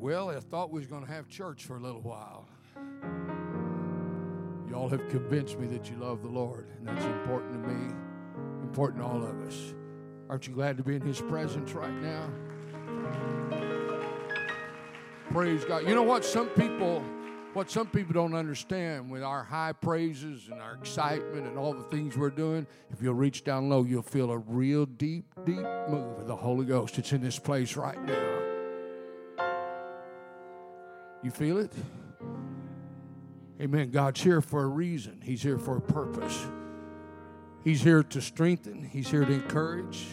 Well, I thought we was going to have church for a little while. Y'all have convinced me that you love the Lord, and that's important to me, important to all of us. Aren't you glad to be in His presence right now? Praise God. You know what? Some people, what some people don't understand with our high praises and our excitement and all the things we're doing, if you'll reach down low, you'll feel a real deep, deep move of the Holy Ghost. It's in this place right now. You feel it? Amen. God's here for a reason, He's here for a purpose. He's here to strengthen, He's here to encourage,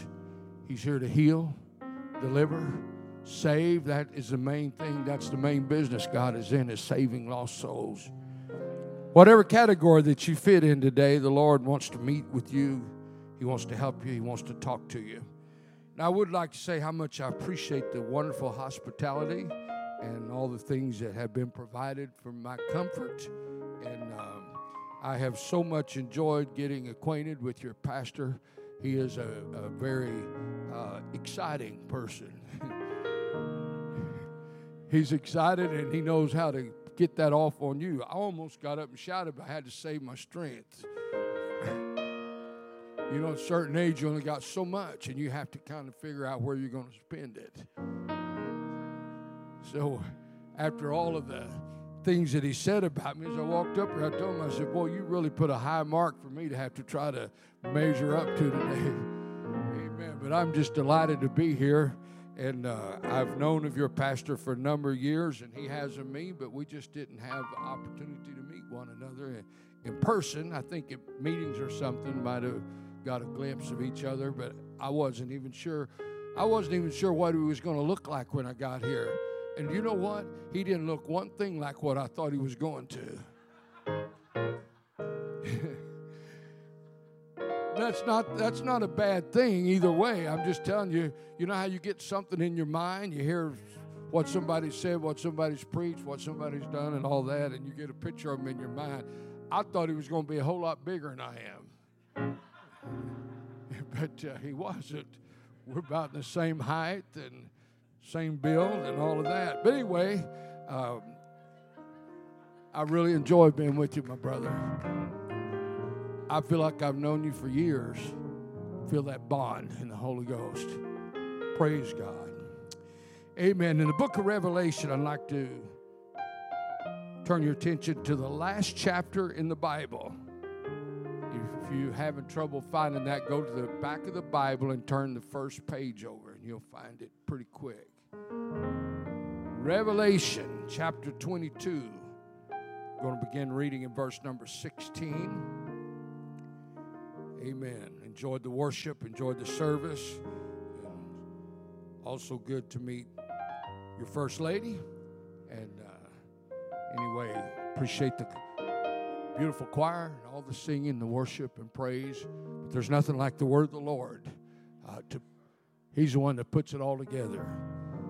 He's here to heal, deliver, save. That is the main thing. That's the main business God is in, is saving lost souls. Whatever category that you fit in today, the Lord wants to meet with you. He wants to help you. He wants to talk to you. Now, I would like to say how much I appreciate the wonderful hospitality and all the things that have been provided for my comfort. And um, I have so much enjoyed getting acquainted with your pastor. He is a, a very uh, exciting person. He's excited and he knows how to get that off on you. I almost got up and shouted, but I had to save my strength. you know, at a certain age, you only got so much, and you have to kind of figure out where you're going to spend it. So, after all of the things that he said about me, as I walked up here, I told him, I said, Boy, you really put a high mark for me to have to try to measure up to today. Amen. But I'm just delighted to be here. And uh, I've known of your pastor for a number of years, and he has of me, but we just didn't have the opportunity to meet one another in person. I think at meetings or something might have got a glimpse of each other, but I wasn't even sure. I wasn't even sure what he was going to look like when I got here. And you know what? He didn't look one thing like what I thought he was going to. that's not that's not a bad thing either way. I'm just telling you, you know how you get something in your mind, you hear what somebody said, what somebody's preached, what somebody's done, and all that, and you get a picture of him in your mind. I thought he was going to be a whole lot bigger than I am, but uh, he wasn't. We're about the same height and same build and all of that. But anyway, um, I really enjoy being with you, my brother. I feel like I've known you for years. Feel that bond in the Holy Ghost. Praise God. Amen. In the book of Revelation, I'd like to turn your attention to the last chapter in the Bible. If you're having trouble finding that, go to the back of the Bible and turn the first page over, and you'll find it pretty quick. Revelation chapter 22. I'm going to begin reading in verse number 16. Amen. Enjoyed the worship, enjoyed the service. Also good to meet your first lady. And uh, anyway, appreciate the beautiful choir and all the singing, the worship and praise. But there's nothing like the word of the Lord. Uh, to, he's the one that puts it all together.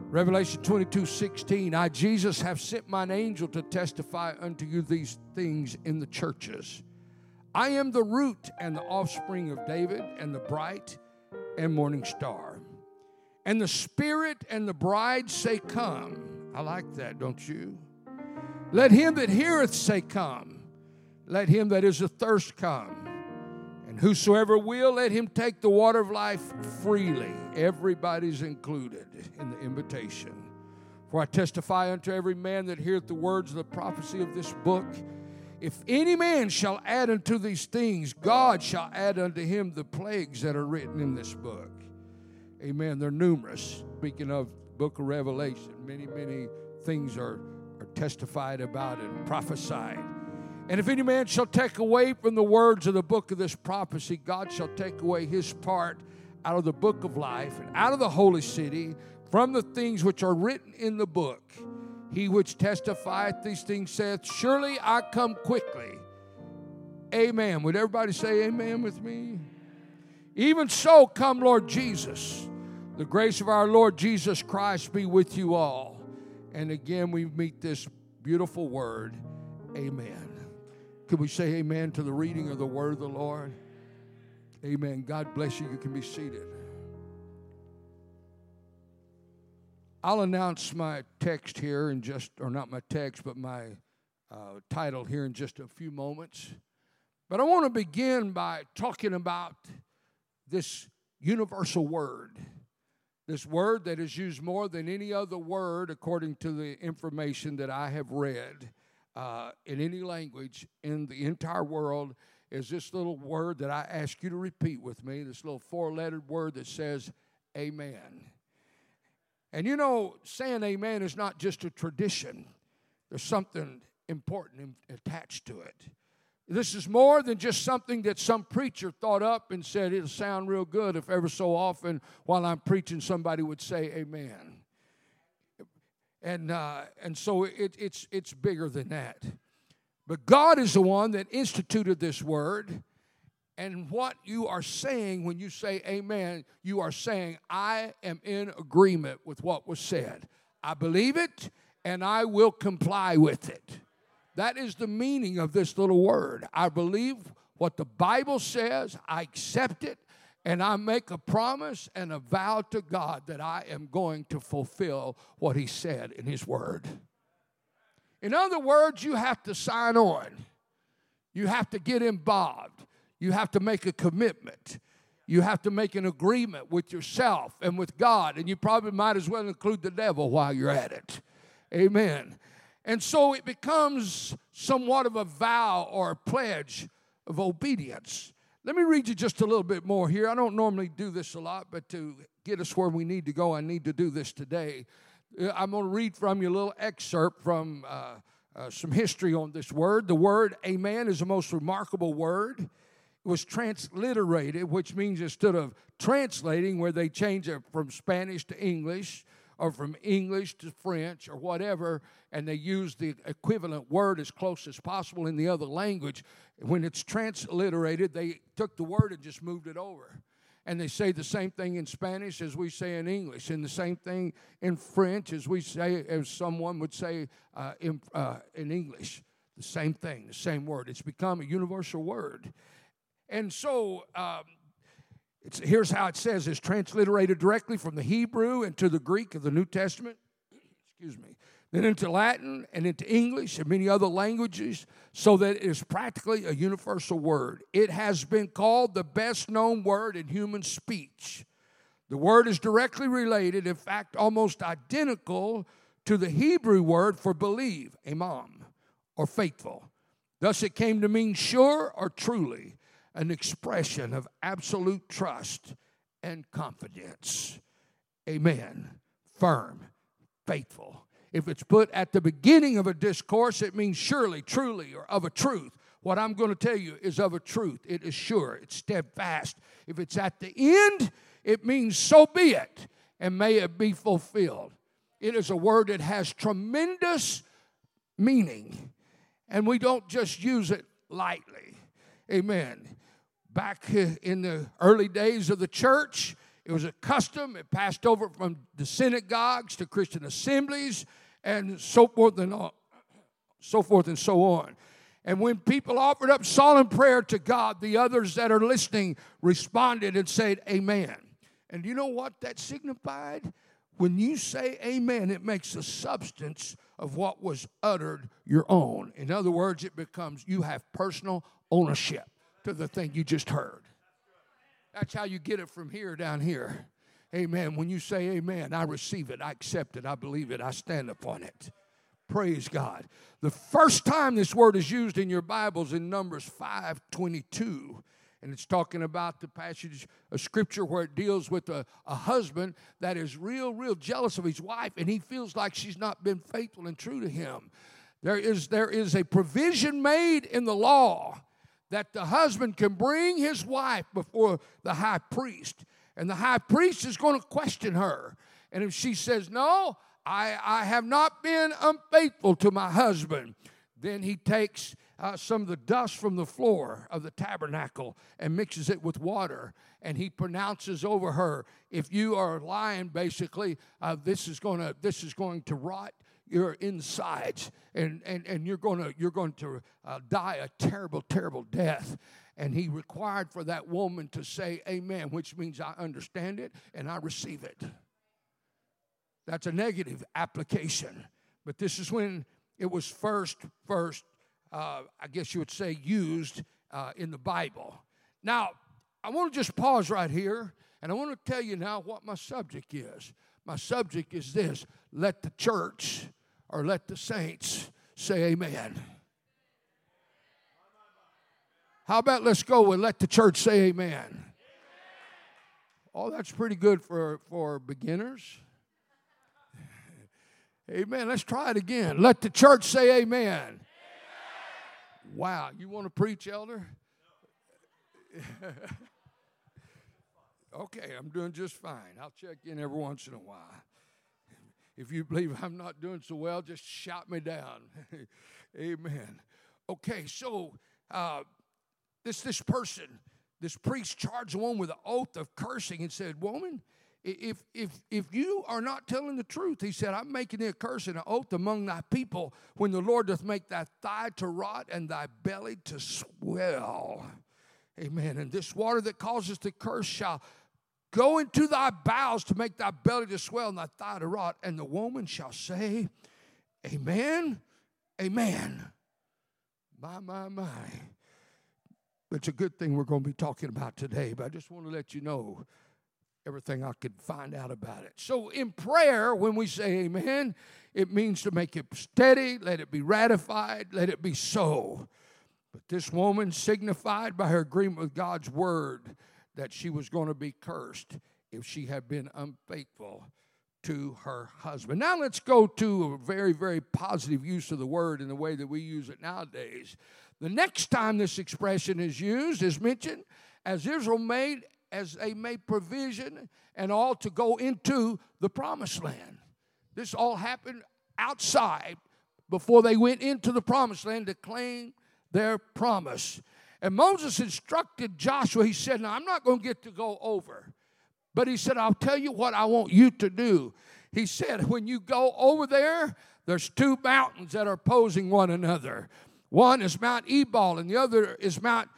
Revelation 22 16, I, Jesus, have sent mine angel to testify unto you these things in the churches. I am the root and the offspring of David and the bright and morning star. And the Spirit and the bride say, Come. I like that, don't you? Let him that heareth say, Come. Let him that is athirst come. Whosoever will, let him take the water of life freely. Everybody's included in the invitation. For I testify unto every man that heareth the words of the prophecy of this book if any man shall add unto these things, God shall add unto him the plagues that are written in this book. Amen. They're numerous. Speaking of book of Revelation, many, many things are, are testified about and prophesied. And if any man shall take away from the words of the book of this prophecy, God shall take away his part out of the book of life and out of the holy city from the things which are written in the book. He which testifieth these things saith, Surely I come quickly. Amen. Would everybody say amen with me? Even so, come, Lord Jesus. The grace of our Lord Jesus Christ be with you all. And again, we meet this beautiful word. Amen. Can we say amen to the reading of the word of the Lord? Amen. God bless you. You can be seated. I'll announce my text here in just, or not my text, but my uh, title here in just a few moments. But I want to begin by talking about this universal word. This word that is used more than any other word, according to the information that I have read uh, in any language in the entire world, is this little word that I ask you to repeat with me this little four lettered word that says, Amen. And you know, saying amen is not just a tradition, there's something important attached to it. This is more than just something that some preacher thought up and said it'll sound real good if ever so often while I'm preaching somebody would say amen. And, uh, and so it, it's, it's bigger than that. But God is the one that instituted this word. And what you are saying when you say amen, you are saying, I am in agreement with what was said. I believe it and I will comply with it. That is the meaning of this little word. I believe what the Bible says, I accept it, and I make a promise and a vow to God that I am going to fulfill what He said in His word. In other words, you have to sign on, you have to get involved, you have to make a commitment. You have to make an agreement with yourself and with God, and you probably might as well include the devil while you're at it. Amen. And so it becomes somewhat of a vow or a pledge of obedience. Let me read you just a little bit more here. I don't normally do this a lot, but to get us where we need to go, I need to do this today. Uh, I'm going to read from you a little excerpt from uh, uh, some history on this word. The word amen is the most remarkable word. It was transliterated, which means instead of translating, where they change it from Spanish to English, or from English to French or whatever, and they use the equivalent word as close as possible in the other language. When it's transliterated, they took the word and just moved it over. And they say the same thing in Spanish as we say in English, and the same thing in French as we say, as someone would say uh, in, uh, in English. The same thing, the same word. It's become a universal word. And so um, it's, here's how it says it's transliterated directly from the Hebrew into the Greek of the New Testament. Excuse me. Then into Latin and into English and many other languages, so that it is practically a universal word. It has been called the best known word in human speech. The word is directly related, in fact, almost identical to the Hebrew word for believe, aman, or faithful. Thus, it came to mean sure or truly an expression of absolute trust and confidence. Amen. Firm, faithful. If it's put at the beginning of a discourse, it means surely, truly, or of a truth. What I'm going to tell you is of a truth. It is sure, it's steadfast. If it's at the end, it means so be it, and may it be fulfilled. It is a word that has tremendous meaning, and we don't just use it lightly. Amen back in the early days of the church. It was a custom. It passed over from the synagogues to Christian assemblies and so forth and on, so forth and so on. And when people offered up solemn prayer to God, the others that are listening responded and said, Amen. And you know what that signified? When you say amen, it makes the substance of what was uttered your own. In other words, it becomes you have personal ownership the thing you just heard. That's how you get it from here down here. Amen. When you say amen, I receive it, I accept it, I believe it, I stand upon it. Praise God. The first time this word is used in your Bibles in Numbers 522. And it's talking about the passage of scripture where it deals with a, a husband that is real, real jealous of his wife, and he feels like she's not been faithful and true to him. There is, there is a provision made in the law that the husband can bring his wife before the high priest, and the high priest is going to question her. And if she says, No, I, I have not been unfaithful to my husband, then he takes uh, some of the dust from the floor of the tabernacle and mixes it with water. And he pronounces over her, if you are lying, basically, uh, this is going to this is going to rot your insides and, and, and you're to you're going to uh, die a terrible terrible death and he required for that woman to say amen which means i understand it and i receive it That's a negative application. But this is when it was first, first, uh, I guess you would say, used uh, in the Bible. Now, I want to just pause right here, and I want to tell you now what my subject is. My subject is this let the church or let the saints say amen. How about let's go and let the church say amen? Oh, that's pretty good for, for beginners. Amen. Let's try it again. Let the church say amen. amen. Wow. You want to preach, elder? okay, I'm doing just fine. I'll check in every once in a while. If you believe I'm not doing so well, just shout me down. amen. Okay, so uh, this this person, this priest charged woman with an oath of cursing and said, Woman, if, if, if you are not telling the truth, he said, I'm making thee a curse and an oath among thy people when the Lord doth make thy thigh to rot and thy belly to swell. Amen. And this water that causes the curse shall go into thy bowels to make thy belly to swell and thy thigh to rot. And the woman shall say, Amen, Amen. My, my, my. It's a good thing we're going to be talking about today, but I just want to let you know everything I could find out about it. So, in prayer, when we say amen, it means to make it steady, let it be ratified, let it be so. But this woman signified by her agreement with God's word that she was going to be cursed if she had been unfaithful to her husband. Now let's go to a very, very positive use of the word in the way that we use it nowadays. The next time this expression is used is mentioned as Israel made as they made provision and all to go into the promised land. This all happened outside before they went into the promised land to claim their promise. And Moses instructed Joshua, he said, Now I'm not going to get to go over, but he said, I'll tell you what I want you to do. He said, When you go over there, there's two mountains that are opposing one another. One is Mount Ebal, and the other is Mount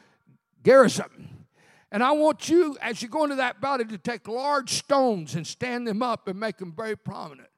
Gerizim. And I want you, as you go into that valley, to take large stones and stand them up and make them very prominent.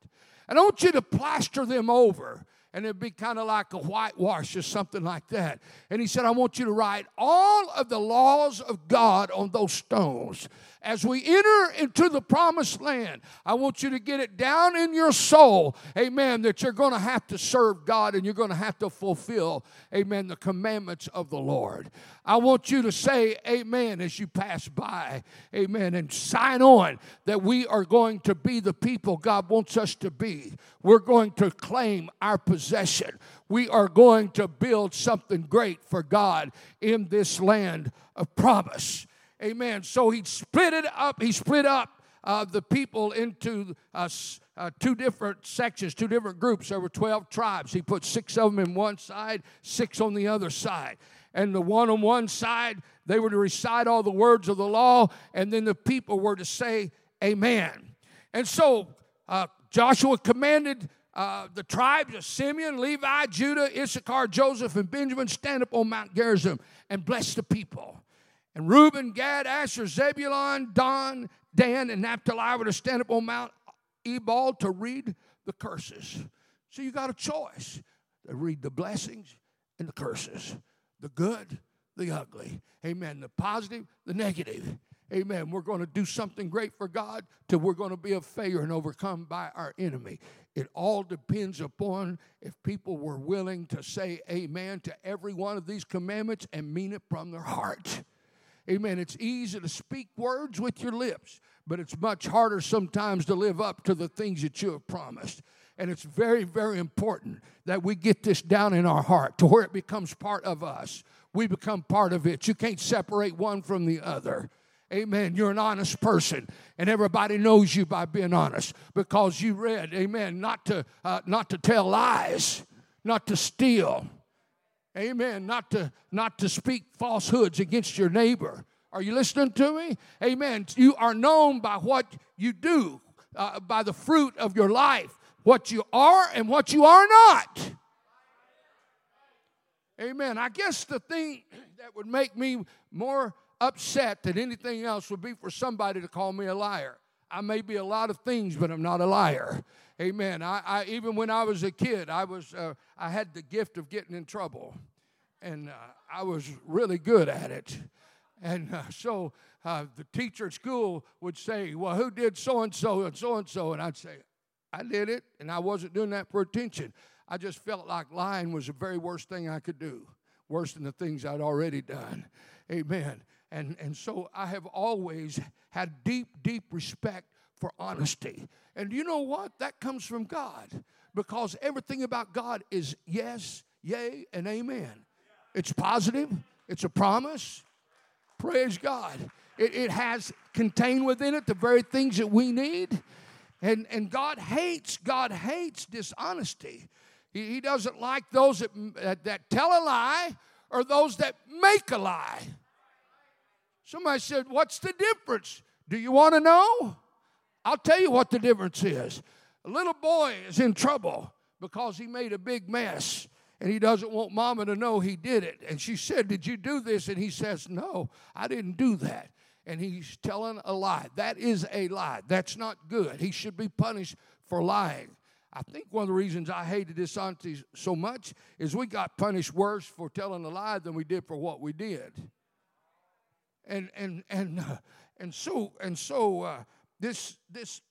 And I want you to plaster them over and it'd be kind of like a whitewash or something like that. And he said, I want you to write all of the laws of God on those stones. As we enter into the promised land, I want you to get it down in your soul, amen, that you're going to have to serve God and you're going to have to fulfill, amen, the commandments of the Lord. I want you to say amen as you pass by, amen, and sign on that we are going to be the people God wants us to be. We're going to claim our possession. We are going to build something great for God in this land of promise. Amen. So he split it up. He split up uh, the people into uh, uh, two different sections, two different groups. There were 12 tribes. He put six of them in one side, six on the other side and the one on one side, they were to recite all the words of the law, and then the people were to say, Amen. And so uh, Joshua commanded uh, the tribes of Simeon, Levi, Judah, Issachar, Joseph, and Benjamin stand up on Mount Gerizim and bless the people. And Reuben, Gad, Asher, Zebulun, Don, Dan, and Naphtali were to stand up on Mount Ebal to read the curses. So you got a choice to read the blessings and the curses the good, the ugly. Amen. The positive, the negative. Amen. We're going to do something great for God till we're going to be a failure and overcome by our enemy. It all depends upon if people were willing to say amen to every one of these commandments and mean it from their heart. Amen. It's easy to speak words with your lips, but it's much harder sometimes to live up to the things that you have promised. And it's very, very important that we get this down in our heart to where it becomes part of us. We become part of it. You can't separate one from the other. Amen. You're an honest person, and everybody knows you by being honest because you read, Amen, not to uh, not to tell lies, not to steal, Amen, not to not to speak falsehoods against your neighbor. Are you listening to me? Amen. You are known by what you do, uh, by the fruit of your life what you are and what you are not. Amen. I guess the thing that would make me more upset than anything else would be for somebody to call me a liar. I may be a lot of things, but I'm not a liar. Amen. I, I even when I was a kid, I was uh, I had the gift of getting in trouble, and uh, I was really good at it. And uh, so uh, the teacher at school would say, "Well, who did so and so and so and so?" And I'd say, "I did it," and I wasn't doing that for attention. I just felt like lying was the very worst thing I could do, worse than the things I'd already done. Amen. And, and so I have always had deep, deep respect for honesty. And you know what? That comes from God because everything about God is yes, yay, and amen. It's positive, it's a promise. Praise God. It, it has contained within it the very things that we need. And, and God hates, God hates dishonesty. He, he doesn't like those that, that, that tell a lie or those that make a lie. Somebody said, What's the difference? Do you want to know? I'll tell you what the difference is. A little boy is in trouble because he made a big mess and he doesn't want mama to know he did it. And she said, Did you do this? And he says, No, I didn't do that. And he's telling a lie. That is a lie. That's not good. He should be punished for lying. I think one of the reasons I hated dishonesty so much is we got punished worse for telling a lie than we did for what we did. And and and uh, and so and so uh, this this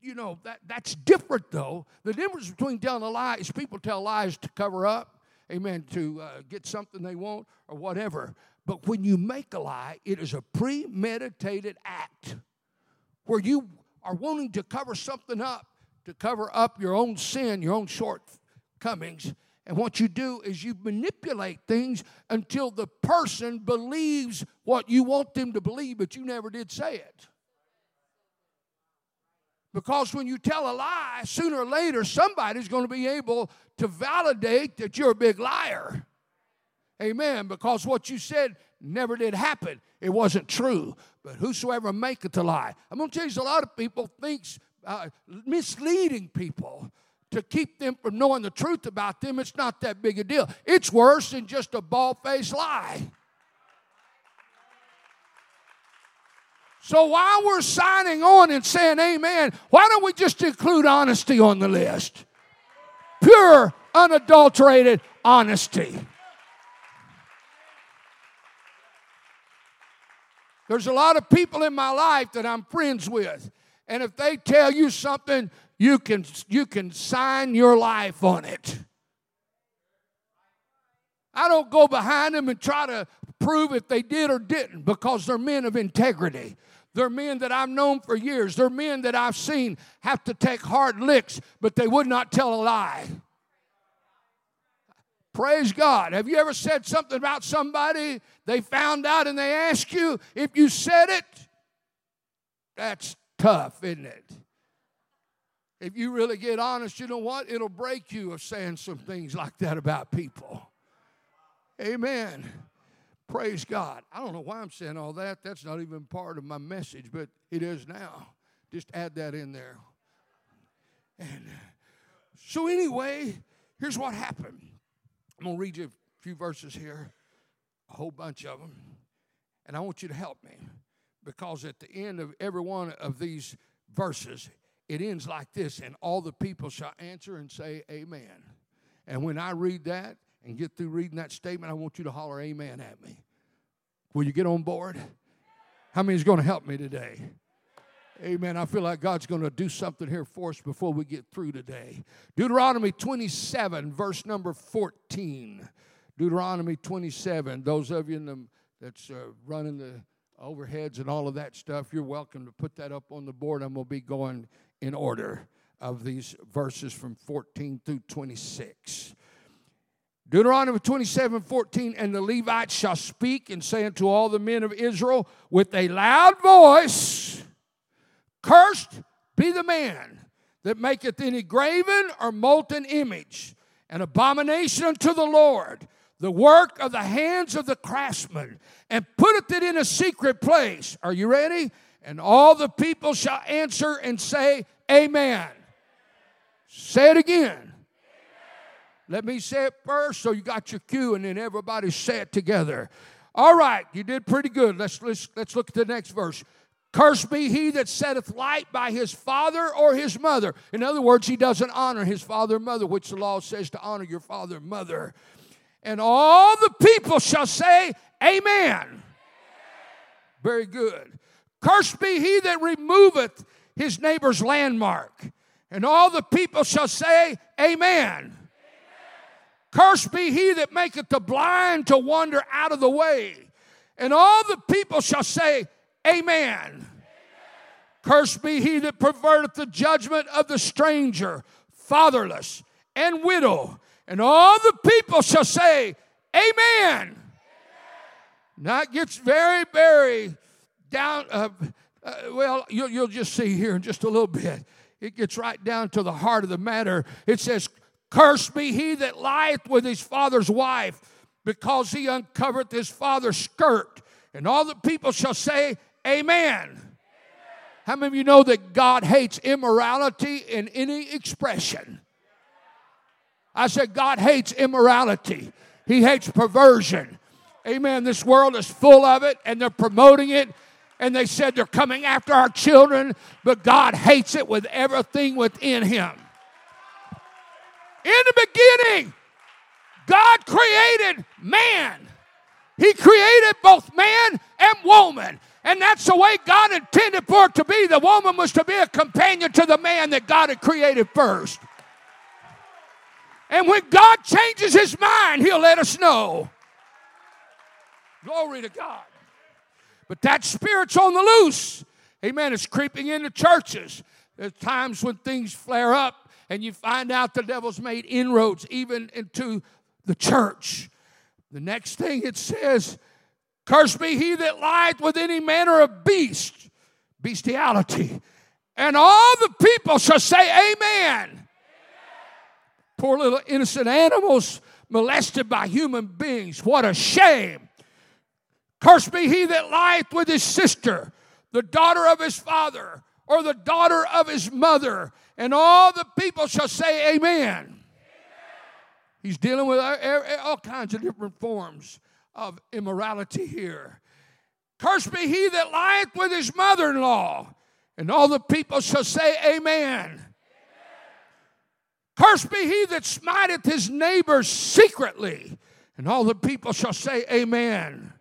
you know that that's different though. The difference between telling a lie is people tell lies to cover up, amen, to uh, get something they want or whatever. But when you make a lie, it is a premeditated act where you are wanting to cover something up to cover up your own sin, your own shortcomings. And what you do is you manipulate things until the person believes what you want them to believe, but you never did say it. Because when you tell a lie, sooner or later somebody's going to be able to validate that you're a big liar. Amen. Because what you said never did happen. It wasn't true. But whosoever maketh a lie. I'm going to tell you, a lot of people thinks uh, misleading people to keep them from knowing the truth about them, it's not that big a deal. It's worse than just a bald faced lie. So while we're signing on and saying amen, why don't we just include honesty on the list? Pure, unadulterated honesty. There's a lot of people in my life that I'm friends with and if they tell you something, you can, you can sign your life on it. I don't go behind them and try to prove if they did or didn't because they're men of integrity. They're men that I've known for years. They're men that I've seen have to take hard licks, but they would not tell a lie. Praise God. Have you ever said something about somebody, they found out and they ask you if you said it? That's tough, isn't it? If you really get honest, you know what? It'll break you of saying some things like that about people. Amen. Praise God. I don't know why I'm saying all that. That's not even part of my message, but it is now. Just add that in there. And uh, so, anyway, here's what happened. I'm going to read you a few verses here, a whole bunch of them, and I want you to help me because at the end of every one of these verses, it ends like this and all the people shall answer and say, Amen. And when I read that and get through reading that statement, I want you to holler Amen at me. Will you get on board? How many is going to help me today? Amen. I feel like God's going to do something here for us before we get through today. Deuteronomy 27, verse number 14. Deuteronomy 27. Those of you in the, that's uh, running the overheads and all of that stuff, you're welcome to put that up on the board. I'm going to be going in order of these verses from 14 through 26. Deuteronomy 27 14, and the Levites shall speak and say unto all the men of Israel with a loud voice, Cursed be the man that maketh any graven or molten image, an abomination unto the Lord the work of the hands of the craftsman, and putteth it in a secret place. Are you ready? And all the people shall answer and say, Amen. Say it again. Let me say it first so you got your cue and then everybody say it together. All right, you did pretty good. Let's, let's, let's look at the next verse. Cursed be he that setteth light by his father or his mother. In other words, he doesn't honor his father and mother, which the law says to honor your father and mother. And all the people shall say, Amen. Very good. Cursed be he that removeth his neighbor's landmark. And all the people shall say, Amen. Cursed be he that maketh the blind to wander out of the way. And all the people shall say, Amen. Amen. Cursed be he that perverteth the judgment of the stranger, fatherless, and widow. And all the people shall say, Amen. Amen. Now it gets very, very down. Uh, uh, well, you'll, you'll just see here in just a little bit. It gets right down to the heart of the matter. It says, Cursed be he that lieth with his father's wife, because he uncovered his father's skirt. And all the people shall say, Amen. Amen. How many of you know that God hates immorality in any expression? I said, God hates immorality, He hates perversion. Amen. This world is full of it, and they're promoting it. And they said they're coming after our children, but God hates it with everything within Him. In the beginning, God created man. He created both man and woman. And that's the way God intended for it to be. The woman was to be a companion to the man that God had created first. And when God changes his mind, he'll let us know. Glory to God. But that spirit's on the loose. Amen. It's creeping into churches. There's times when things flare up and you find out the devil's made inroads even into the church. The next thing it says, Cursed be he that lieth with any manner of beast, bestiality. And all the people shall say, Amen. Amen. Poor little innocent animals molested by human beings. What a shame. Cursed be he that lieth with his sister, the daughter of his father, or the daughter of his mother, and all the people shall say, Amen. He's dealing with uh, er, er, all kinds of different forms of immorality here. Cursed be he that lieth with his mother in law, and all the people shall say, Amen. Amen. Cursed be he that smiteth his neighbor secretly, and all the people shall say, Amen. Amen.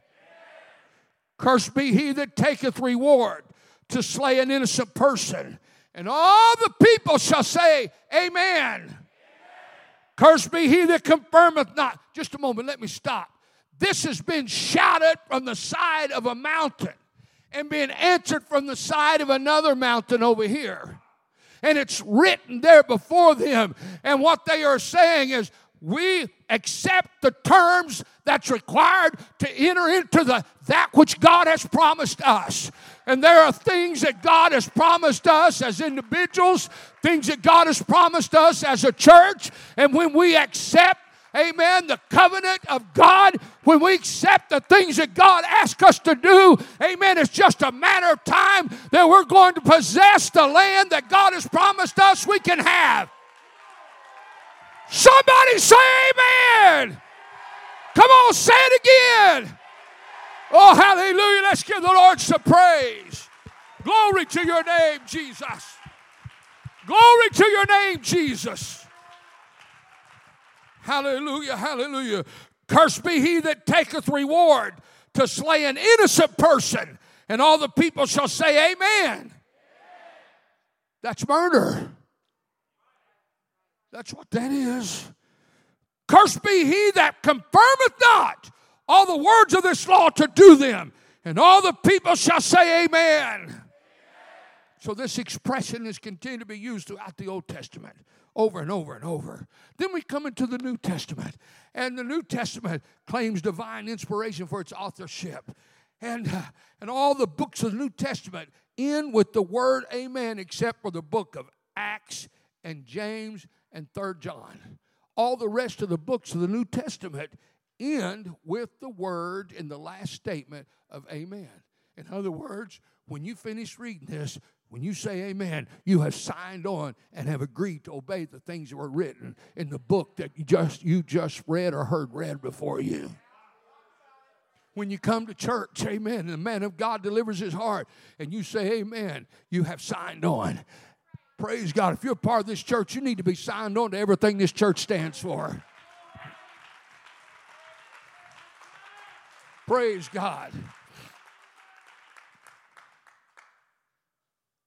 Cursed be he that taketh reward to slay an innocent person, and all the people shall say, Amen. Amen. Cursed be he that confirmeth not. Just a moment, let me stop. This has been shouted from the side of a mountain and being answered from the side of another mountain over here. And it's written there before them. And what they are saying is, we accept the terms that's required to enter into the that which God has promised us. And there are things that God has promised us as individuals, things that God has promised us as a church, and when we accept Amen. The covenant of God, when we accept the things that God asks us to do, amen, it's just a matter of time that we're going to possess the land that God has promised us we can have. Somebody say amen. Come on, say it again. Oh, hallelujah. Let's give the Lord some praise. Glory to your name, Jesus. Glory to your name, Jesus. Hallelujah, hallelujah. Cursed be he that taketh reward to slay an innocent person, and all the people shall say, Amen. That's murder. That's what that is. Cursed be he that confirmeth not all the words of this law to do them. And all the people shall say, Amen. So this expression is continued to be used throughout the Old Testament over and over and over. Then we come into the New Testament, and the New Testament claims divine inspiration for its authorship. And, uh, and all the books of the New Testament end with the word amen, except for the book of Acts and James and Third John. All the rest of the books of the New Testament end with the word in the last statement of amen. In other words, when you finish reading this, when you say amen, you have signed on and have agreed to obey the things that were written in the book that you just you just read or heard read before you. when you come to church, amen, and the man of God delivers his heart, and you say, Amen, you have signed on. Praise God. If you're part of this church, you need to be signed on to everything this church stands for. Praise God.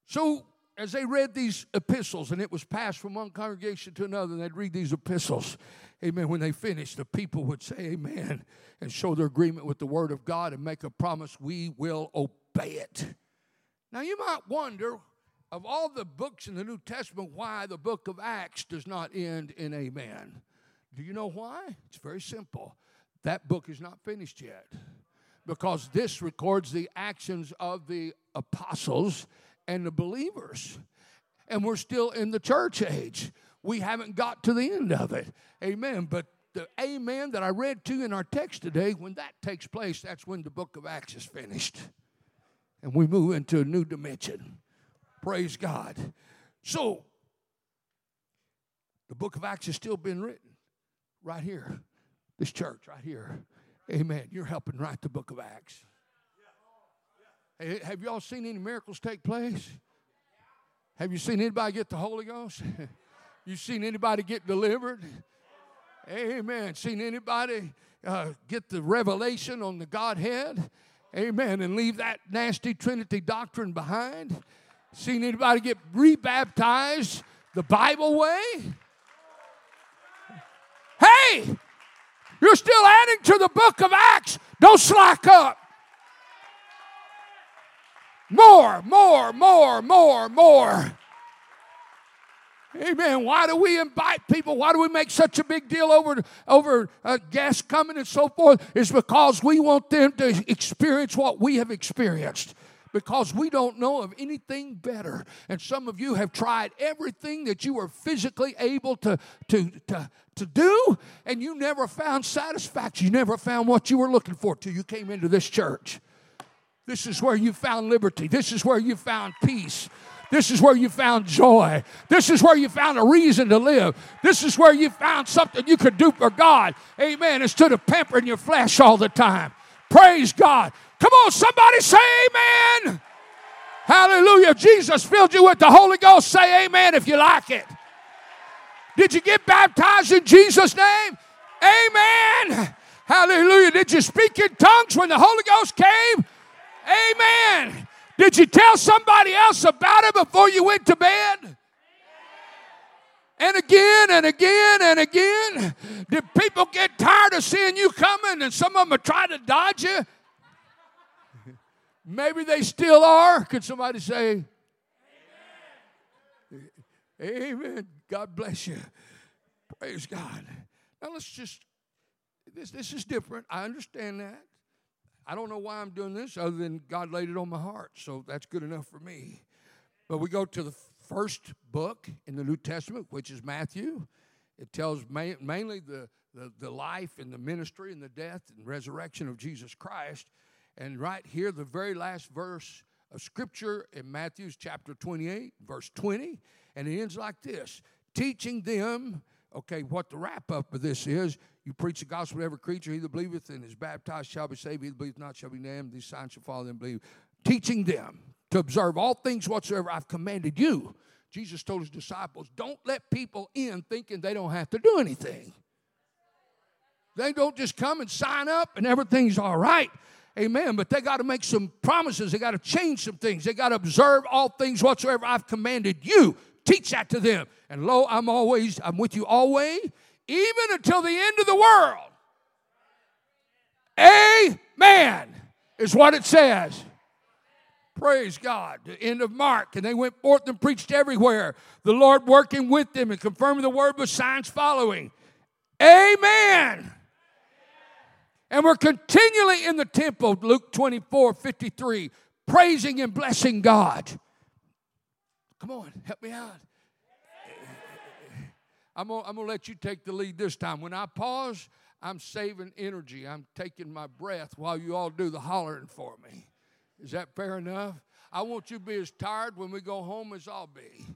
So, as they read these epistles, and it was passed from one congregation to another, and they'd read these epistles, amen, when they finished, the people would say amen and show their agreement with the word of God and make a promise, we will obey it. Now, you might wonder, of all the books in the New Testament, why the book of Acts does not end in amen. Do you know why? It's very simple. That book is not finished yet because this records the actions of the apostles and the believers. And we're still in the church age. We haven't got to the end of it. Amen. But the amen that I read to in our text today, when that takes place, that's when the book of Acts is finished. And we move into a new dimension. Praise God. So, the book of Acts is still being written right here. This church right here. Amen. You're helping write the book of Acts. Hey, have y'all seen any miracles take place? Have you seen anybody get the Holy Ghost? you seen anybody get delivered? Amen. Seen anybody uh, get the revelation on the Godhead? Amen. And leave that nasty Trinity doctrine behind? Seen anybody get rebaptized the Bible way? Hey, you're still adding to the book of Acts. Don't slack up. More, more, more, more, more. Amen. Why do we invite people? Why do we make such a big deal over over uh, guests coming and so forth? Is because we want them to experience what we have experienced. Because we don't know of anything better. And some of you have tried everything that you were physically able to, to, to, to do, and you never found satisfaction. You never found what you were looking for till you came into this church. This is where you found liberty. This is where you found peace. This is where you found joy. This is where you found a reason to live. This is where you found something you could do for God. Amen. Instead of pampering your flesh all the time. Praise God. Come on, somebody say amen. Hallelujah. Jesus filled you with the Holy Ghost. Say amen if you like it. Did you get baptized in Jesus' name? Amen. Hallelujah. Did you speak in tongues when the Holy Ghost came? Amen. Did you tell somebody else about it before you went to bed? And again and again and again. Did people get tired of seeing you coming and some of them are trying to dodge you? Maybe they still are. Could somebody say, Amen. Amen. God bless you. Praise God. Now let's just, this, this is different. I understand that. I don't know why I'm doing this other than God laid it on my heart, so that's good enough for me. But we go to the first book in the New Testament, which is Matthew. It tells ma- mainly the, the, the life and the ministry and the death and resurrection of Jesus Christ. And right here, the very last verse of Scripture in Matthew's chapter 28, verse 20, and it ends like this teaching them, okay, what the wrap up of this is you preach the gospel to every creature. He that believeth and is baptized shall be saved. He that believeth not shall be damned. These signs shall follow them believe. Teaching them to observe all things whatsoever I've commanded you. Jesus told his disciples, don't let people in thinking they don't have to do anything. They don't just come and sign up and everything's all right. Amen. But they got to make some promises. They got to change some things. They got to observe all things whatsoever I've commanded you. Teach that to them. And lo, I'm always, I'm with you always, even until the end of the world. Amen is what it says. Praise God. The end of Mark. And they went forth and preached everywhere. The Lord working with them and confirming the word with signs following. Amen. And we're continually in the temple, Luke 24 53, praising and blessing God. Come on, help me out. I'm gonna, I'm gonna let you take the lead this time. When I pause, I'm saving energy. I'm taking my breath while you all do the hollering for me. Is that fair enough? I want you to be as tired when we go home as I'll be.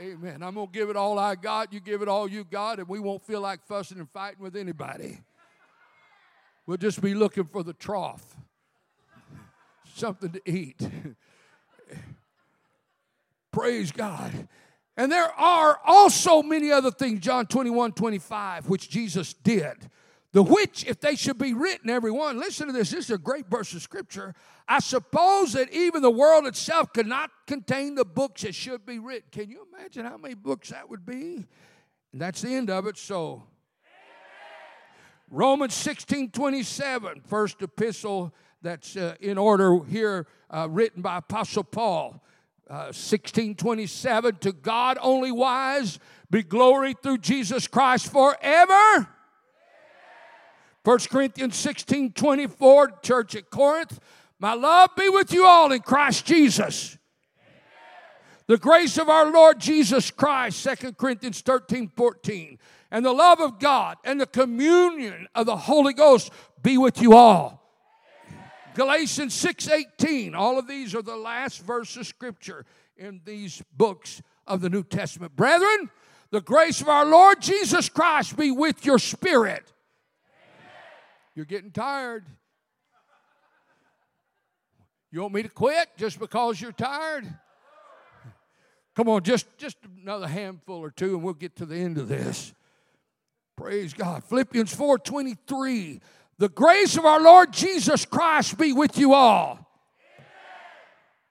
Amen. I'm going to give it all I got. You give it all you got, and we won't feel like fussing and fighting with anybody. We'll just be looking for the trough, something to eat. Praise God. And there are also many other things, John 21 25, which Jesus did. The which, if they should be written, everyone, listen to this. This is a great verse of scripture. I suppose that even the world itself could not contain the books that should be written. Can you imagine how many books that would be? And that's the end of it. So, Romans 16 27, first epistle that's uh, in order here, uh, written by Apostle Paul. 1627 uh, to God only wise be glory through Jesus Christ forever. 1 Corinthians 16 24, church at Corinth. My love be with you all in Christ Jesus. The grace of our Lord Jesus Christ, 2 Corinthians 13 14. And the love of God and the communion of the Holy Ghost be with you all. Galatians 6:18. All of these are the last verse of scripture in these books of the New Testament. Brethren, the grace of our Lord Jesus Christ be with your spirit. You're getting tired. You want me to quit just because you're tired? Come on, just, just another handful or two and we'll get to the end of this. Praise God. Philippians 4:23. The grace of our Lord Jesus Christ be with you all.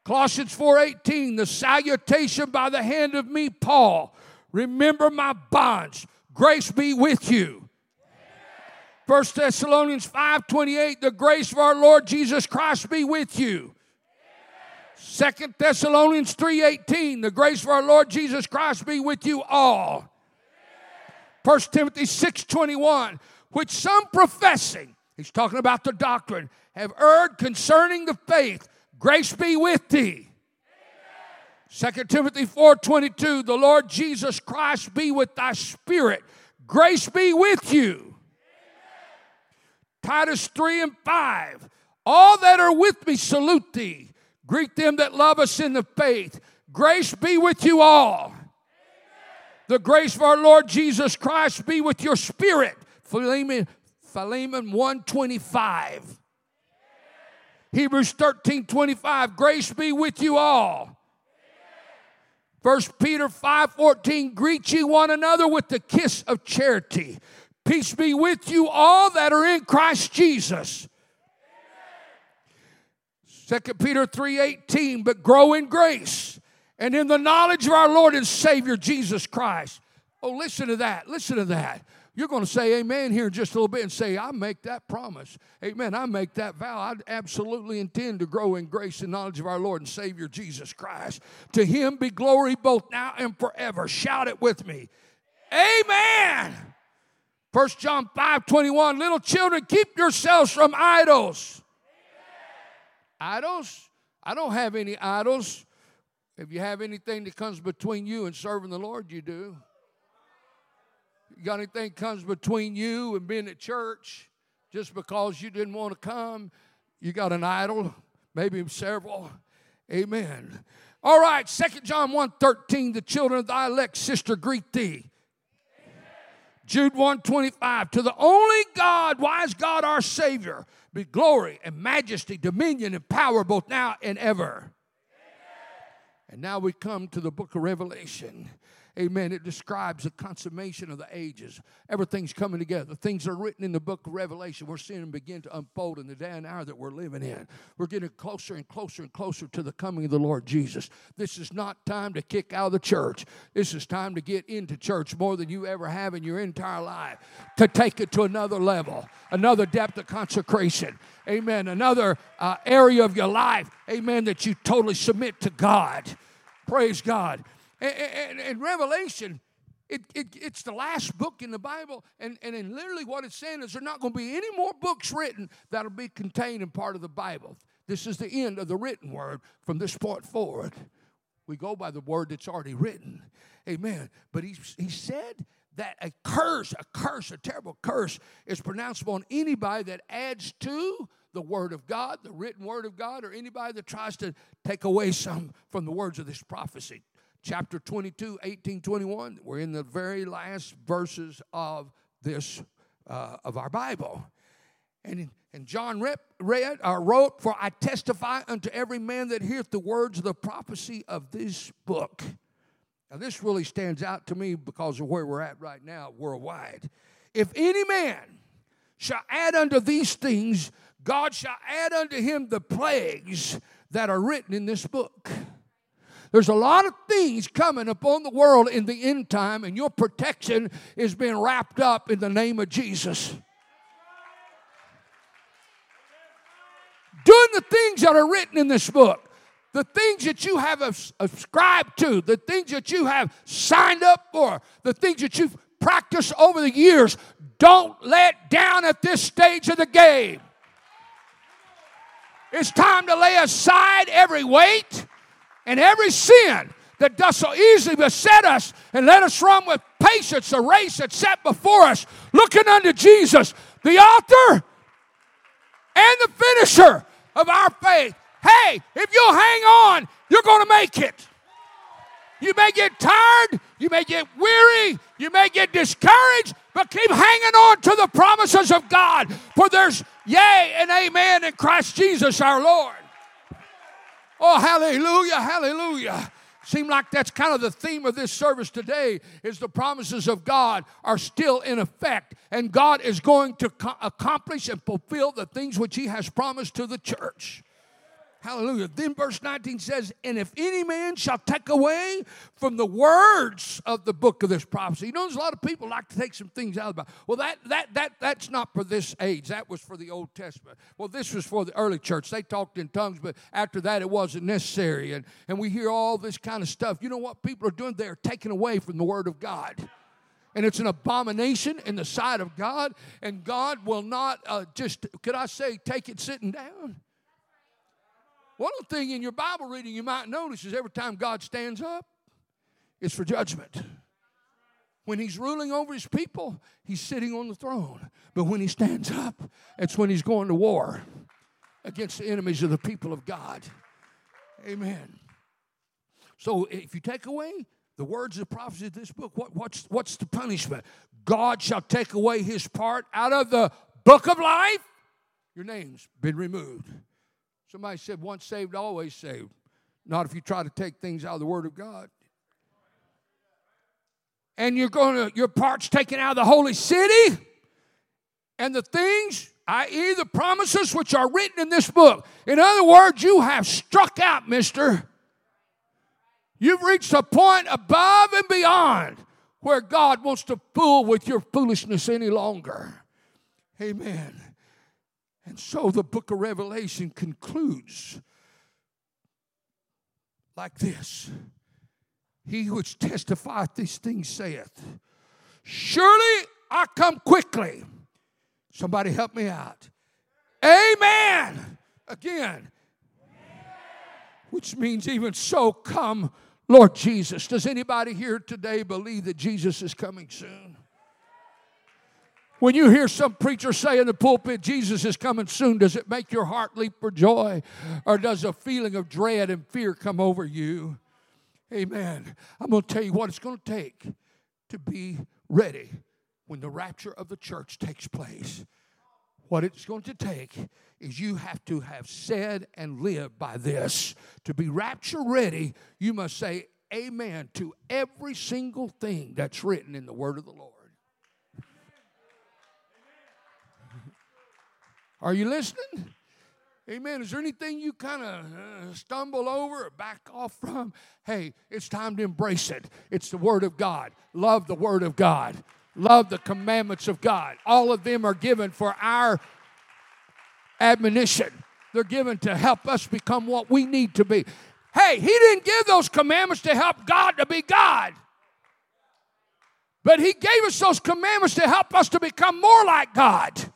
Colossians 4:18, the salutation by the hand of me, Paul. Remember my bonds. Grace be with you. 1 Thessalonians 5:28, the grace of our Lord Jesus Christ be with you. 2 Thessalonians 3:18, the grace of our Lord Jesus Christ be with you all. 1 Timothy 6:21, which some professing, he's talking about the doctrine, have erred concerning the faith. Grace be with thee. Second Timothy 4:22 The Lord Jesus Christ be with thy spirit grace be with you Titus 3 and 5 All that are with me salute thee. Greet them that love us in the faith. Grace be with you all. The grace of our Lord Jesus Christ be with your spirit. Philemon Philemon 125 Hebrews 13 25, grace be with you all. First Peter 5 14, greet ye one another with the kiss of charity. Peace be with you all that are in Christ Jesus. Second Peter 3:18 but grow in grace and in the knowledge of our Lord and Savior Jesus Christ. Oh, listen to that. Listen to that. You're going to say amen here in just a little bit and say, I make that promise. Amen. I make that vow. I absolutely intend to grow in grace and knowledge of our Lord and Savior Jesus Christ. To him be glory both now and forever. Shout it with me. Amen. 1 John 5 21. Little children, keep yourselves from idols. Amen. Idols? I don't have any idols. If you have anything that comes between you and serving the Lord, you do. You got anything comes between you and being at church just because you didn't want to come? You got an idol, maybe several. Amen. All right, Second John 1 13, the children of thy elect sister greet thee. Jude 125, to the only God, wise God our Savior, be glory and majesty, dominion and power both now and ever. And now we come to the book of Revelation. Amen. It describes the consummation of the ages. Everything's coming together. Things are written in the book of Revelation. We're seeing them begin to unfold in the day and hour that we're living in. We're getting closer and closer and closer to the coming of the Lord Jesus. This is not time to kick out of the church. This is time to get into church more than you ever have in your entire life, to take it to another level, another depth of consecration. Amen. Another uh, area of your life, amen, that you totally submit to God. Praise God. And, and, Revelation, it, it, it's the last book in the Bible, and, and in literally what it's saying is there's not going to be any more books written that'll be contained in part of the Bible. This is the end of the written word from this point forward. We go by the word that's already written. Amen. But he, he said that a curse, a curse, a terrible curse is pronounced on anybody that adds to the Word of God, the written Word of God, or anybody that tries to take away some from the words of this prophecy chapter 22, 18, 21. We're in the very last verses of this, uh, of our Bible. And, and John read, read or wrote, For I testify unto every man that heareth the words of the prophecy of this book. Now, this really stands out to me because of where we're at right now worldwide. If any man shall add unto these things, God shall add unto him the plagues that are written in this book. There's a lot of things coming upon the world in the end time, and your protection is being wrapped up in the name of Jesus. Doing the things that are written in this book, the things that you have ascribed to, the things that you have signed up for, the things that you've practiced over the years, don't let down at this stage of the game. It's time to lay aside every weight and every sin that does so easily beset us and let us run with patience the race that's set before us, looking unto Jesus, the author and the finisher of our faith. Hey, if you'll hang on, you're going to make it. You may get tired, you may get weary, you may get discouraged, but keep hanging on to the promises of God. For there's yea and amen in Christ Jesus our Lord. Oh, hallelujah, hallelujah. Seem like that's kind of the theme of this service today is the promises of God are still in effect and God is going to co- accomplish and fulfill the things which he has promised to the church. Hallelujah. Then verse 19 says, And if any man shall take away from the words of the book of this prophecy. You know, there's a lot of people like to take some things out of the Bible. Well, that that that that's not for this age. That was for the Old Testament. Well, this was for the early church. They talked in tongues, but after that it wasn't necessary. And and we hear all this kind of stuff. You know what people are doing? They're taking away from the word of God and it's an abomination in the sight of God, and God will not uh, just, could I say, take it sitting down? One thing in your Bible reading you might notice is every time God stands up, it's for judgment. When he's ruling over his people, he's sitting on the throne. But when he stands up, it's when he's going to war against the enemies of the people of God. Amen. So if you take away the words of the prophecy of this book, what, what's, what's the punishment? God shall take away his part out of the book of life. Your name's been removed. Somebody said, once saved, always saved. Not if you try to take things out of the Word of God. And you're going to, your part's taken out of the holy city, and the things, i.e., the promises which are written in this book. In other words, you have struck out, mister. You've reached a point above and beyond where God wants to fool with your foolishness any longer. Amen. And so the book of Revelation concludes like this He which testifieth these things saith, Surely I come quickly. Somebody help me out. Amen. Again. Which means, even so, come, Lord Jesus. Does anybody here today believe that Jesus is coming soon? When you hear some preacher say in the pulpit, Jesus is coming soon, does it make your heart leap for joy? Or does a feeling of dread and fear come over you? Amen. I'm going to tell you what it's going to take to be ready when the rapture of the church takes place. What it's going to take is you have to have said and lived by this. To be rapture ready, you must say amen to every single thing that's written in the word of the Lord. Are you listening? Amen. Is there anything you kind of uh, stumble over or back off from? Hey, it's time to embrace it. It's the Word of God. Love the Word of God. Love the commandments of God. All of them are given for our admonition, they're given to help us become what we need to be. Hey, He didn't give those commandments to help God to be God. But He gave us those commandments to help us to become more like God.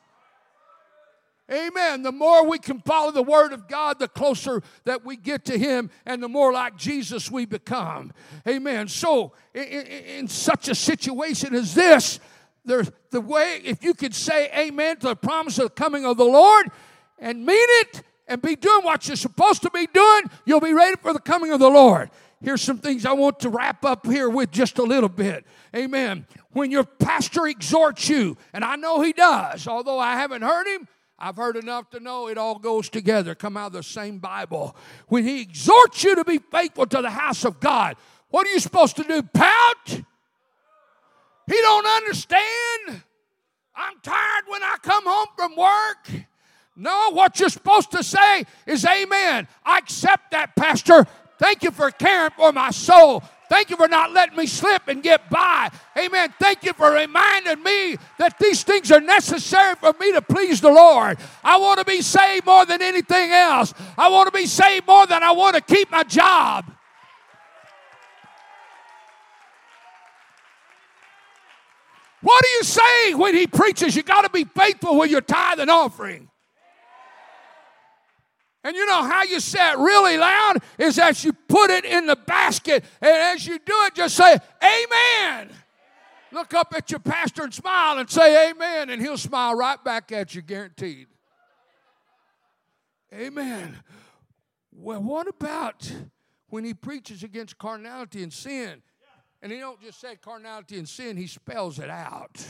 Amen. The more we can follow the Word of God, the closer that we get to Him and the more like Jesus we become. Amen. So, in, in such a situation as this, there's the way, if you could say amen to the promise of the coming of the Lord and mean it and be doing what you're supposed to be doing, you'll be ready for the coming of the Lord. Here's some things I want to wrap up here with just a little bit. Amen. When your pastor exhorts you, and I know he does, although I haven't heard him, I've heard enough to know it all goes together, come out of the same Bible. When he exhorts you to be faithful to the house of God, what are you supposed to do? Pout? He don't understand. I'm tired when I come home from work. No, what you're supposed to say is amen. I accept that, Pastor. Thank you for caring for my soul. Thank you for not letting me slip and get by. Amen. Thank you for reminding me that these things are necessary for me to please the Lord. I want to be saved more than anything else. I want to be saved more than I want to keep my job. What do you say when he preaches? You got to be faithful with your tithe and offering. And you know how you say it really loud is as you put it in the basket. And as you do it, just say, Amen. Look up at your pastor and smile and say, Amen. And he'll smile right back at you, guaranteed. Amen. Well, what about when he preaches against carnality and sin? And he don't just say carnality and sin, he spells it out.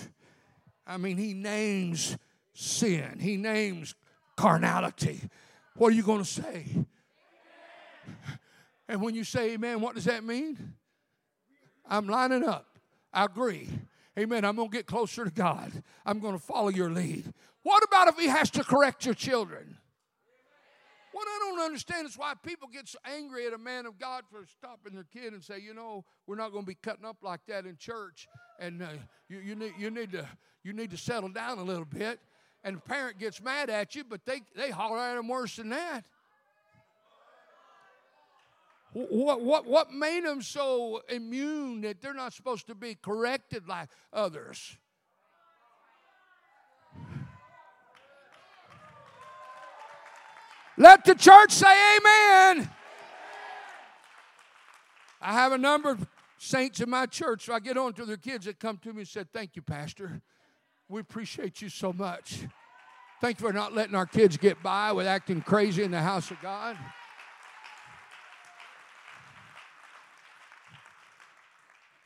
I mean, he names sin, he names carnality. What are you going to say? And when you say amen, what does that mean? I'm lining up. I agree. Amen. I'm going to get closer to God. I'm going to follow your lead. What about if he has to correct your children? What I don't understand is why people get so angry at a man of God for stopping their kid and say, you know, we're not going to be cutting up like that in church, and uh, you, you, need, you, need to, you need to settle down a little bit and the parent gets mad at you, but they, they holler at them worse than that. What, what, what made them so immune that they're not supposed to be corrected like others? Let the church say amen. I have a number of saints in my church, so I get on to their kids that come to me and said, Thank you, Pastor. We appreciate you so much. Thank you for not letting our kids get by with acting crazy in the house of God.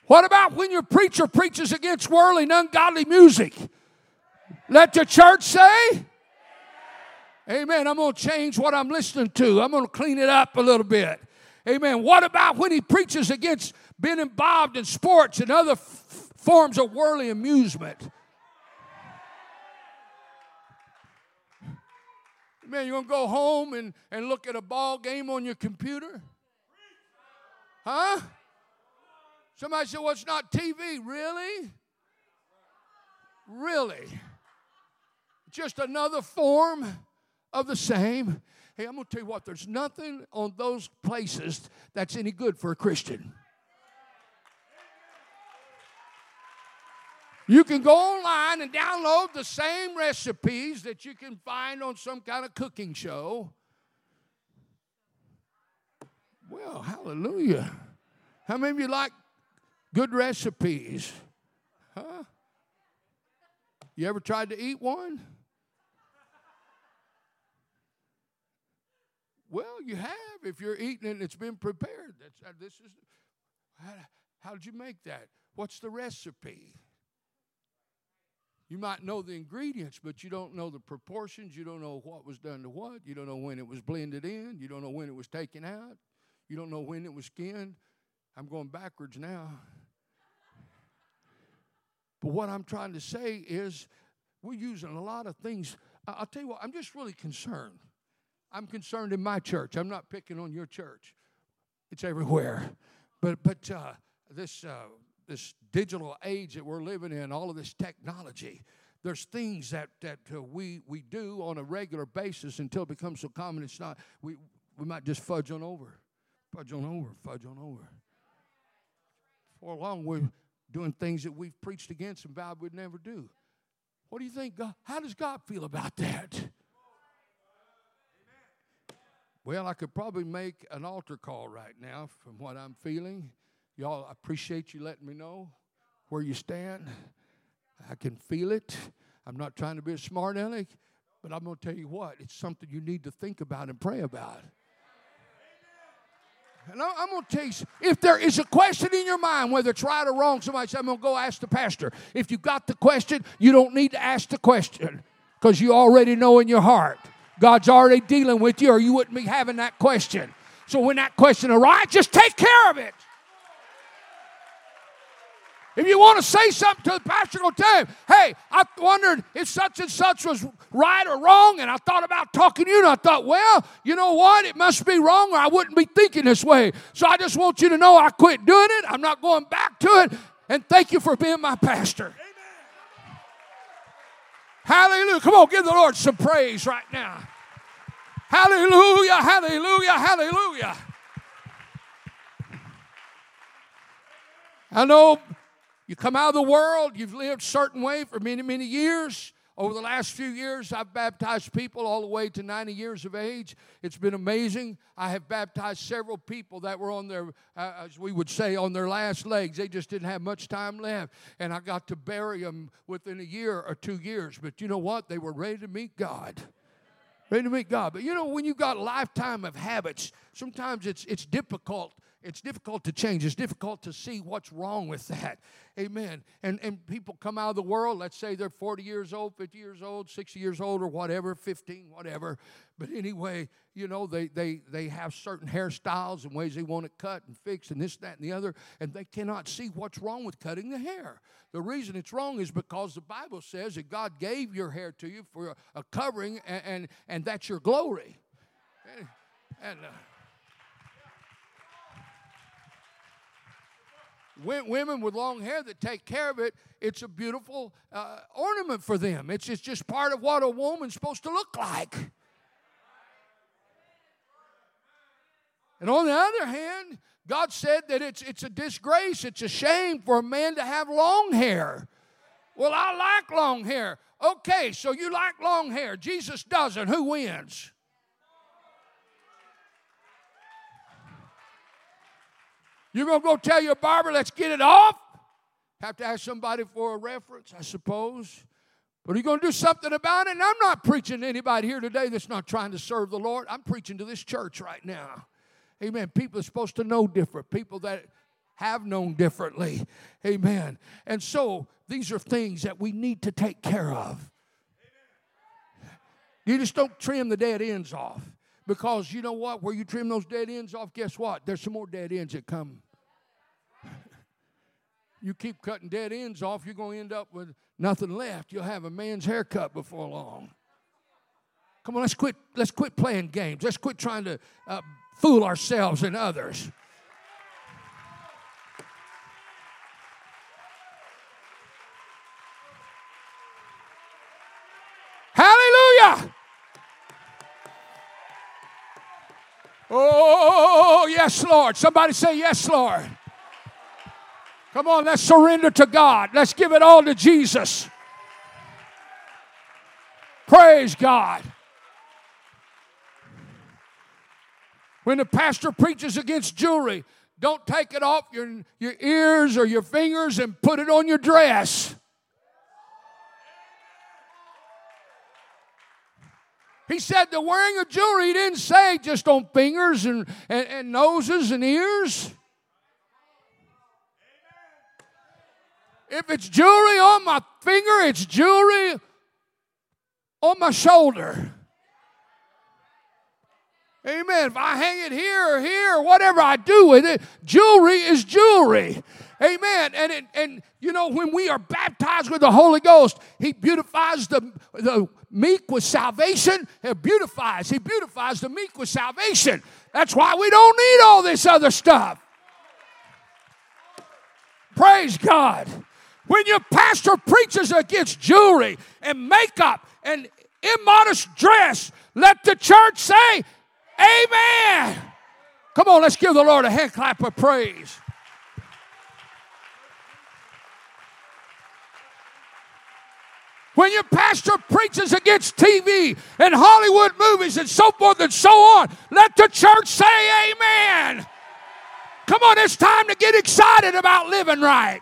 What about when your preacher preaches against worldly and ungodly music? Let the church say, Amen. I'm going to change what I'm listening to. I'm going to clean it up a little bit. Amen. What about when he preaches against being involved in sports and other f- forms of worldly amusement? Man, you're going to go home and, and look at a ball game on your computer? Huh? Somebody said, well, it's not TV. Really? Really? Just another form of the same. Hey, I'm going to tell you what, there's nothing on those places that's any good for a Christian. You can go online and download the same recipes that you can find on some kind of cooking show. Well, hallelujah. How many of you like good recipes? Huh? You ever tried to eat one? Well, you have if you're eating it and it's been prepared. That's uh, this is how, how did you make that? What's the recipe? You might know the ingredients, but you don't know the proportions. You don't know what was done to what. You don't know when it was blended in. You don't know when it was taken out. You don't know when it was skinned. I'm going backwards now. But what I'm trying to say is we're using a lot of things. I'll tell you what, I'm just really concerned. I'm concerned in my church. I'm not picking on your church. It's everywhere. But but uh, this uh, this digital age that we're living in, all of this technology, there's things that, that uh, we, we do on a regular basis until it becomes so common it's not, we, we might just fudge on over, fudge on over, fudge on over. For long, we're doing things that we've preached against and vowed we'd never do. What do you think? God, how does God feel about that? Well, I could probably make an altar call right now from what I'm feeling. Y'all I appreciate you letting me know where you stand. I can feel it. I'm not trying to be a smart aleck, but I'm going to tell you what, it's something you need to think about and pray about. And I'm going to tell you, if there is a question in your mind, whether it's right or wrong, somebody said, I'm going to go ask the pastor. If you got the question, you don't need to ask the question. because you already know in your heart. God's already dealing with you, or you wouldn't be having that question. So when that question arises, just take care of it. If you want to say something to the pastor, go tell him, hey, I wondered if such and such was right or wrong, and I thought about talking to you, and I thought, well, you know what? It must be wrong, or I wouldn't be thinking this way. So I just want you to know I quit doing it. I'm not going back to it. And thank you for being my pastor. Amen. Hallelujah. Come on, give the Lord some praise right now. Hallelujah, hallelujah, hallelujah. I know you come out of the world, you've lived a certain way for many, many years. Over the last few years, I've baptized people all the way to 90 years of age. It's been amazing. I have baptized several people that were on their, uh, as we would say, on their last legs. They just didn't have much time left. And I got to bury them within a year or two years. But you know what? They were ready to meet God ready to meet God. But you know, when you've got a lifetime of habits, sometimes it's it's difficult. It's difficult to change. It's difficult to see what's wrong with that. Amen. And and people come out of the world, let's say they're 40 years old, 50 years old, 60 years old, or whatever, 15, whatever. But anyway, you know, they they they have certain hairstyles and ways they want it cut and fixed and this, that, and the other, and they cannot see what's wrong with cutting the hair. The reason it's wrong is because the Bible says that God gave your hair to you for a, covering, and, and, and that's your glory. And, and uh, women with long hair that take care of it, it's a beautiful uh, ornament for them. It's, it's just part of what a woman's supposed to look like. And on the other hand, God said that it's, it's a disgrace, it's a shame for a man to have long hair. Well, I like long hair. Okay, so you like long hair. Jesus doesn't. Who wins? You're going to go tell your barber, let's get it off? Have to ask somebody for a reference, I suppose. But are you going to do something about it? And I'm not preaching to anybody here today that's not trying to serve the Lord. I'm preaching to this church right now. Amen. People are supposed to know different. People that have known differently. Amen. And so these are things that we need to take care of. You just don't trim the dead ends off. Because you know what? Where you trim those dead ends off, guess what? There's some more dead ends that come. you keep cutting dead ends off, you're going to end up with nothing left. You'll have a man's haircut before long. Come on, let's quit. Let's quit playing games. Let's quit trying to uh, fool ourselves and others. Oh, yes, Lord. Somebody say, Yes, Lord. Come on, let's surrender to God. Let's give it all to Jesus. Praise God. When the pastor preaches against jewelry, don't take it off your, your ears or your fingers and put it on your dress. He said the wearing of jewelry, he didn't say just on fingers and, and, and noses and ears. If it's jewelry on my finger, it's jewelry on my shoulder. Amen. If I hang it here or here or whatever I do with it, jewelry is jewelry. Amen. And, it, and you know, when we are baptized with the Holy Ghost, He beautifies the, the meek with salvation. He beautifies. He beautifies the meek with salvation. That's why we don't need all this other stuff. Praise God. When your pastor preaches against jewelry and makeup and immodest dress, let the church say, Amen. Come on, let's give the Lord a hand clap of praise. When your pastor preaches against TV and Hollywood movies and so forth and so on, let the church say amen. Come on, it's time to get excited about living right.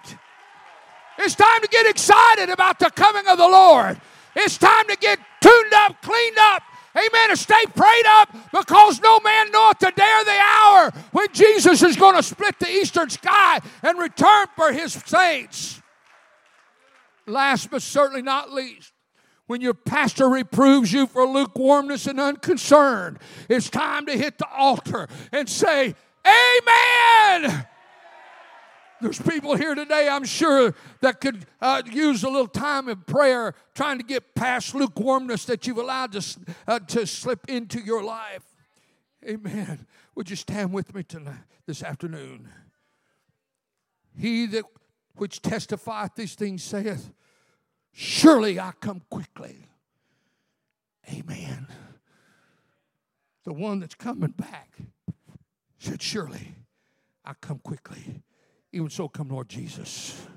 It's time to get excited about the coming of the Lord. It's time to get tuned up, cleaned up, Amen. And stay prayed up because no man knoweth the day or the hour when Jesus is going to split the eastern sky and return for his saints. Last but certainly not least, when your pastor reproves you for lukewarmness and unconcern, it's time to hit the altar and say, Amen. There's people here today, I'm sure, that could uh, use a little time of prayer trying to get past lukewarmness that you've allowed to, uh, to slip into your life. Amen. Would you stand with me tonight, this afternoon? He that which testifieth these things saith, Surely I come quickly. Amen. The one that's coming back said, Surely I come quickly. Even so, come, Lord Jesus.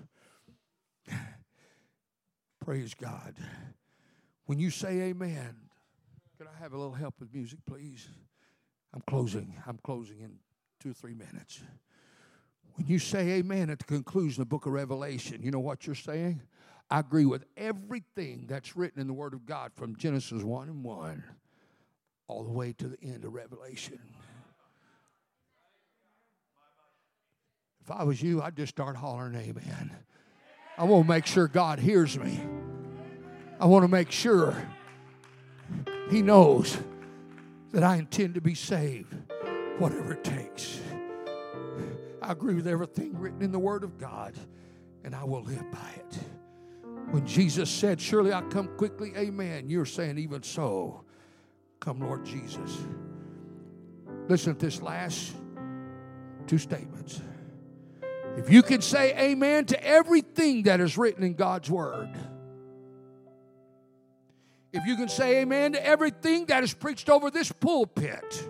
Praise God. When you say amen, can I have a little help with music, please? I'm closing. I'm closing in two or three minutes. When you say amen at the conclusion of the book of Revelation, you know what you're saying? I agree with everything that's written in the Word of God from Genesis 1 and 1 all the way to the end of Revelation. If I was you, I'd just start hollering amen. I want to make sure God hears me. I want to make sure He knows that I intend to be saved, whatever it takes. I agree with everything written in the Word of God, and I will live by it. When Jesus said, Surely I come quickly, amen, you're saying, Even so, come, Lord Jesus. Listen to this last two statements. If you can say amen to everything that is written in God's Word, if you can say amen to everything that is preached over this pulpit,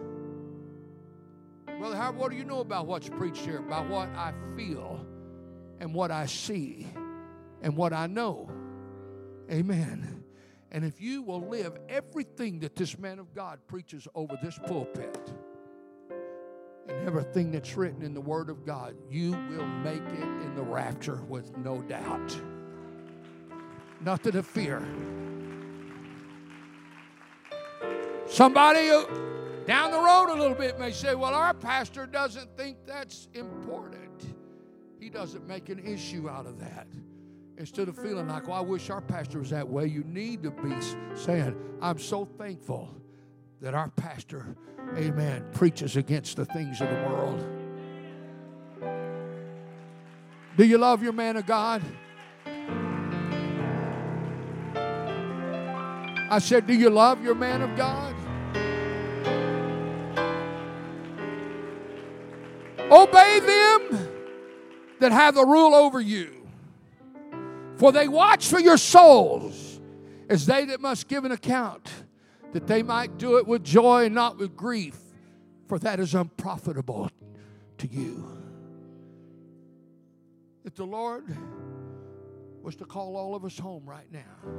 Brother Howard, what do you know about what's preached here? About what I feel and what I see and what I know. Amen. And if you will live everything that this man of God preaches over this pulpit and everything that's written in the Word of God, you will make it in the rapture with no doubt. Nothing to fear. Somebody down the road a little bit may say, well, our pastor doesn't think that's important. He doesn't make an issue out of that. Instead of feeling like, well, I wish our pastor was that way, you need to be saying, I'm so thankful that our pastor, amen, preaches against the things of the world. Do you love your man of God? I said, Do you love your man of God? Obey them that have the rule over you. For they watch for your souls as they that must give an account, that they might do it with joy and not with grief, for that is unprofitable to you. If the Lord was to call all of us home right now,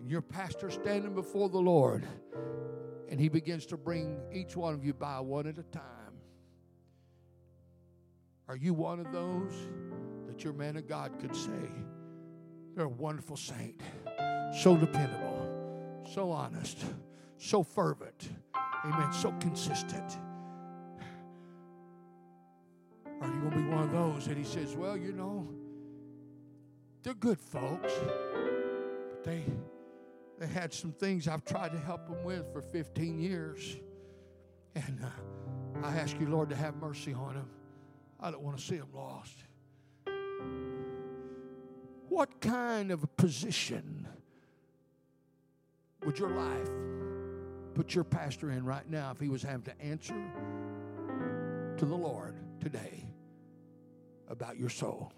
and your pastor standing before the Lord, and he begins to bring each one of you by one at a time. Are you one of those your man of God could say, They're a wonderful saint, so dependable, so honest, so fervent, amen, so consistent? Are you going to be one of those And he says, Well, you know, they're good folks, but they, they had some things I've tried to help them with for 15 years. And uh, I ask you, Lord, to have mercy on them. I don't want to see them lost. What kind of a position would your life put your pastor in right now if he was having to answer to the Lord today about your soul?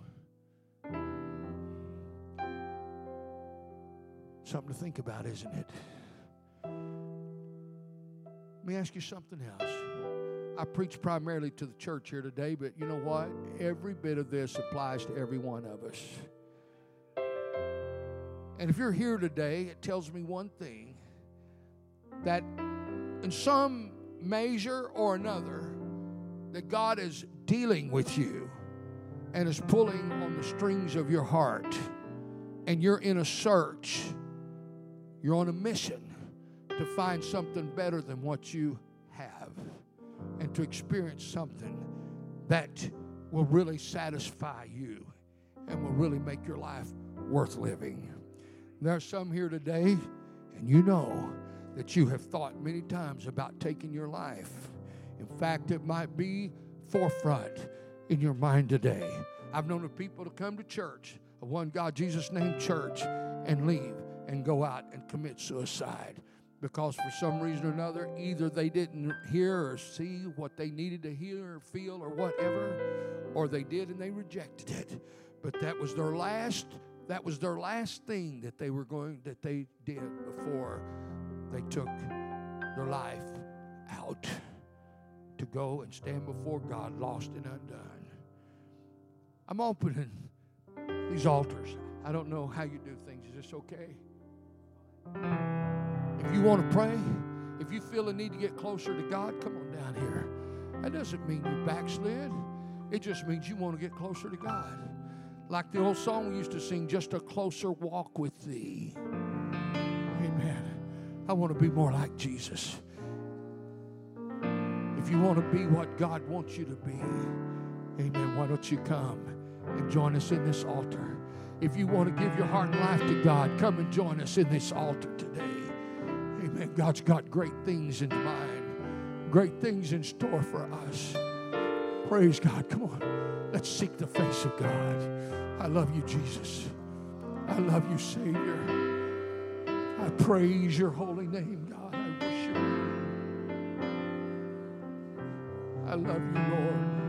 Something to think about, isn't it? Let me ask you something else. I preach primarily to the church here today, but you know what? Every bit of this applies to every one of us. And if you're here today, it tells me one thing that in some measure or another, that God is dealing with you and is pulling on the strings of your heart, and you're in a search, you're on a mission to find something better than what you have and to experience something that will really satisfy you and will really make your life worth living. There are some here today, and you know that you have thought many times about taking your life. In fact, it might be forefront in your mind today. I've known of people to come to church, a one God Jesus name church, and leave and go out and commit suicide because for some reason or another, either they didn't hear or see what they needed to hear or feel or whatever, or they did and they rejected it. But that was their last. That was their last thing that they were going that they did before they took their life out to go and stand before God, lost and undone. I'm opening these altars. I don't know how you do things. Is this okay? If you want to pray, if you feel a need to get closer to God, come on down here. That doesn't mean you backslid. It just means you want to get closer to God. Like the old song we used to sing, just a closer walk with thee. Amen. I want to be more like Jesus. If you want to be what God wants you to be, amen, why don't you come and join us in this altar? If you want to give your heart and life to God, come and join us in this altar today. God's got great things in mind, great things in store for us. Praise God. Come on. Let's seek the face of God. I love you, Jesus. I love you, Savior. I praise your holy name, God. I worship you. I love you, Lord.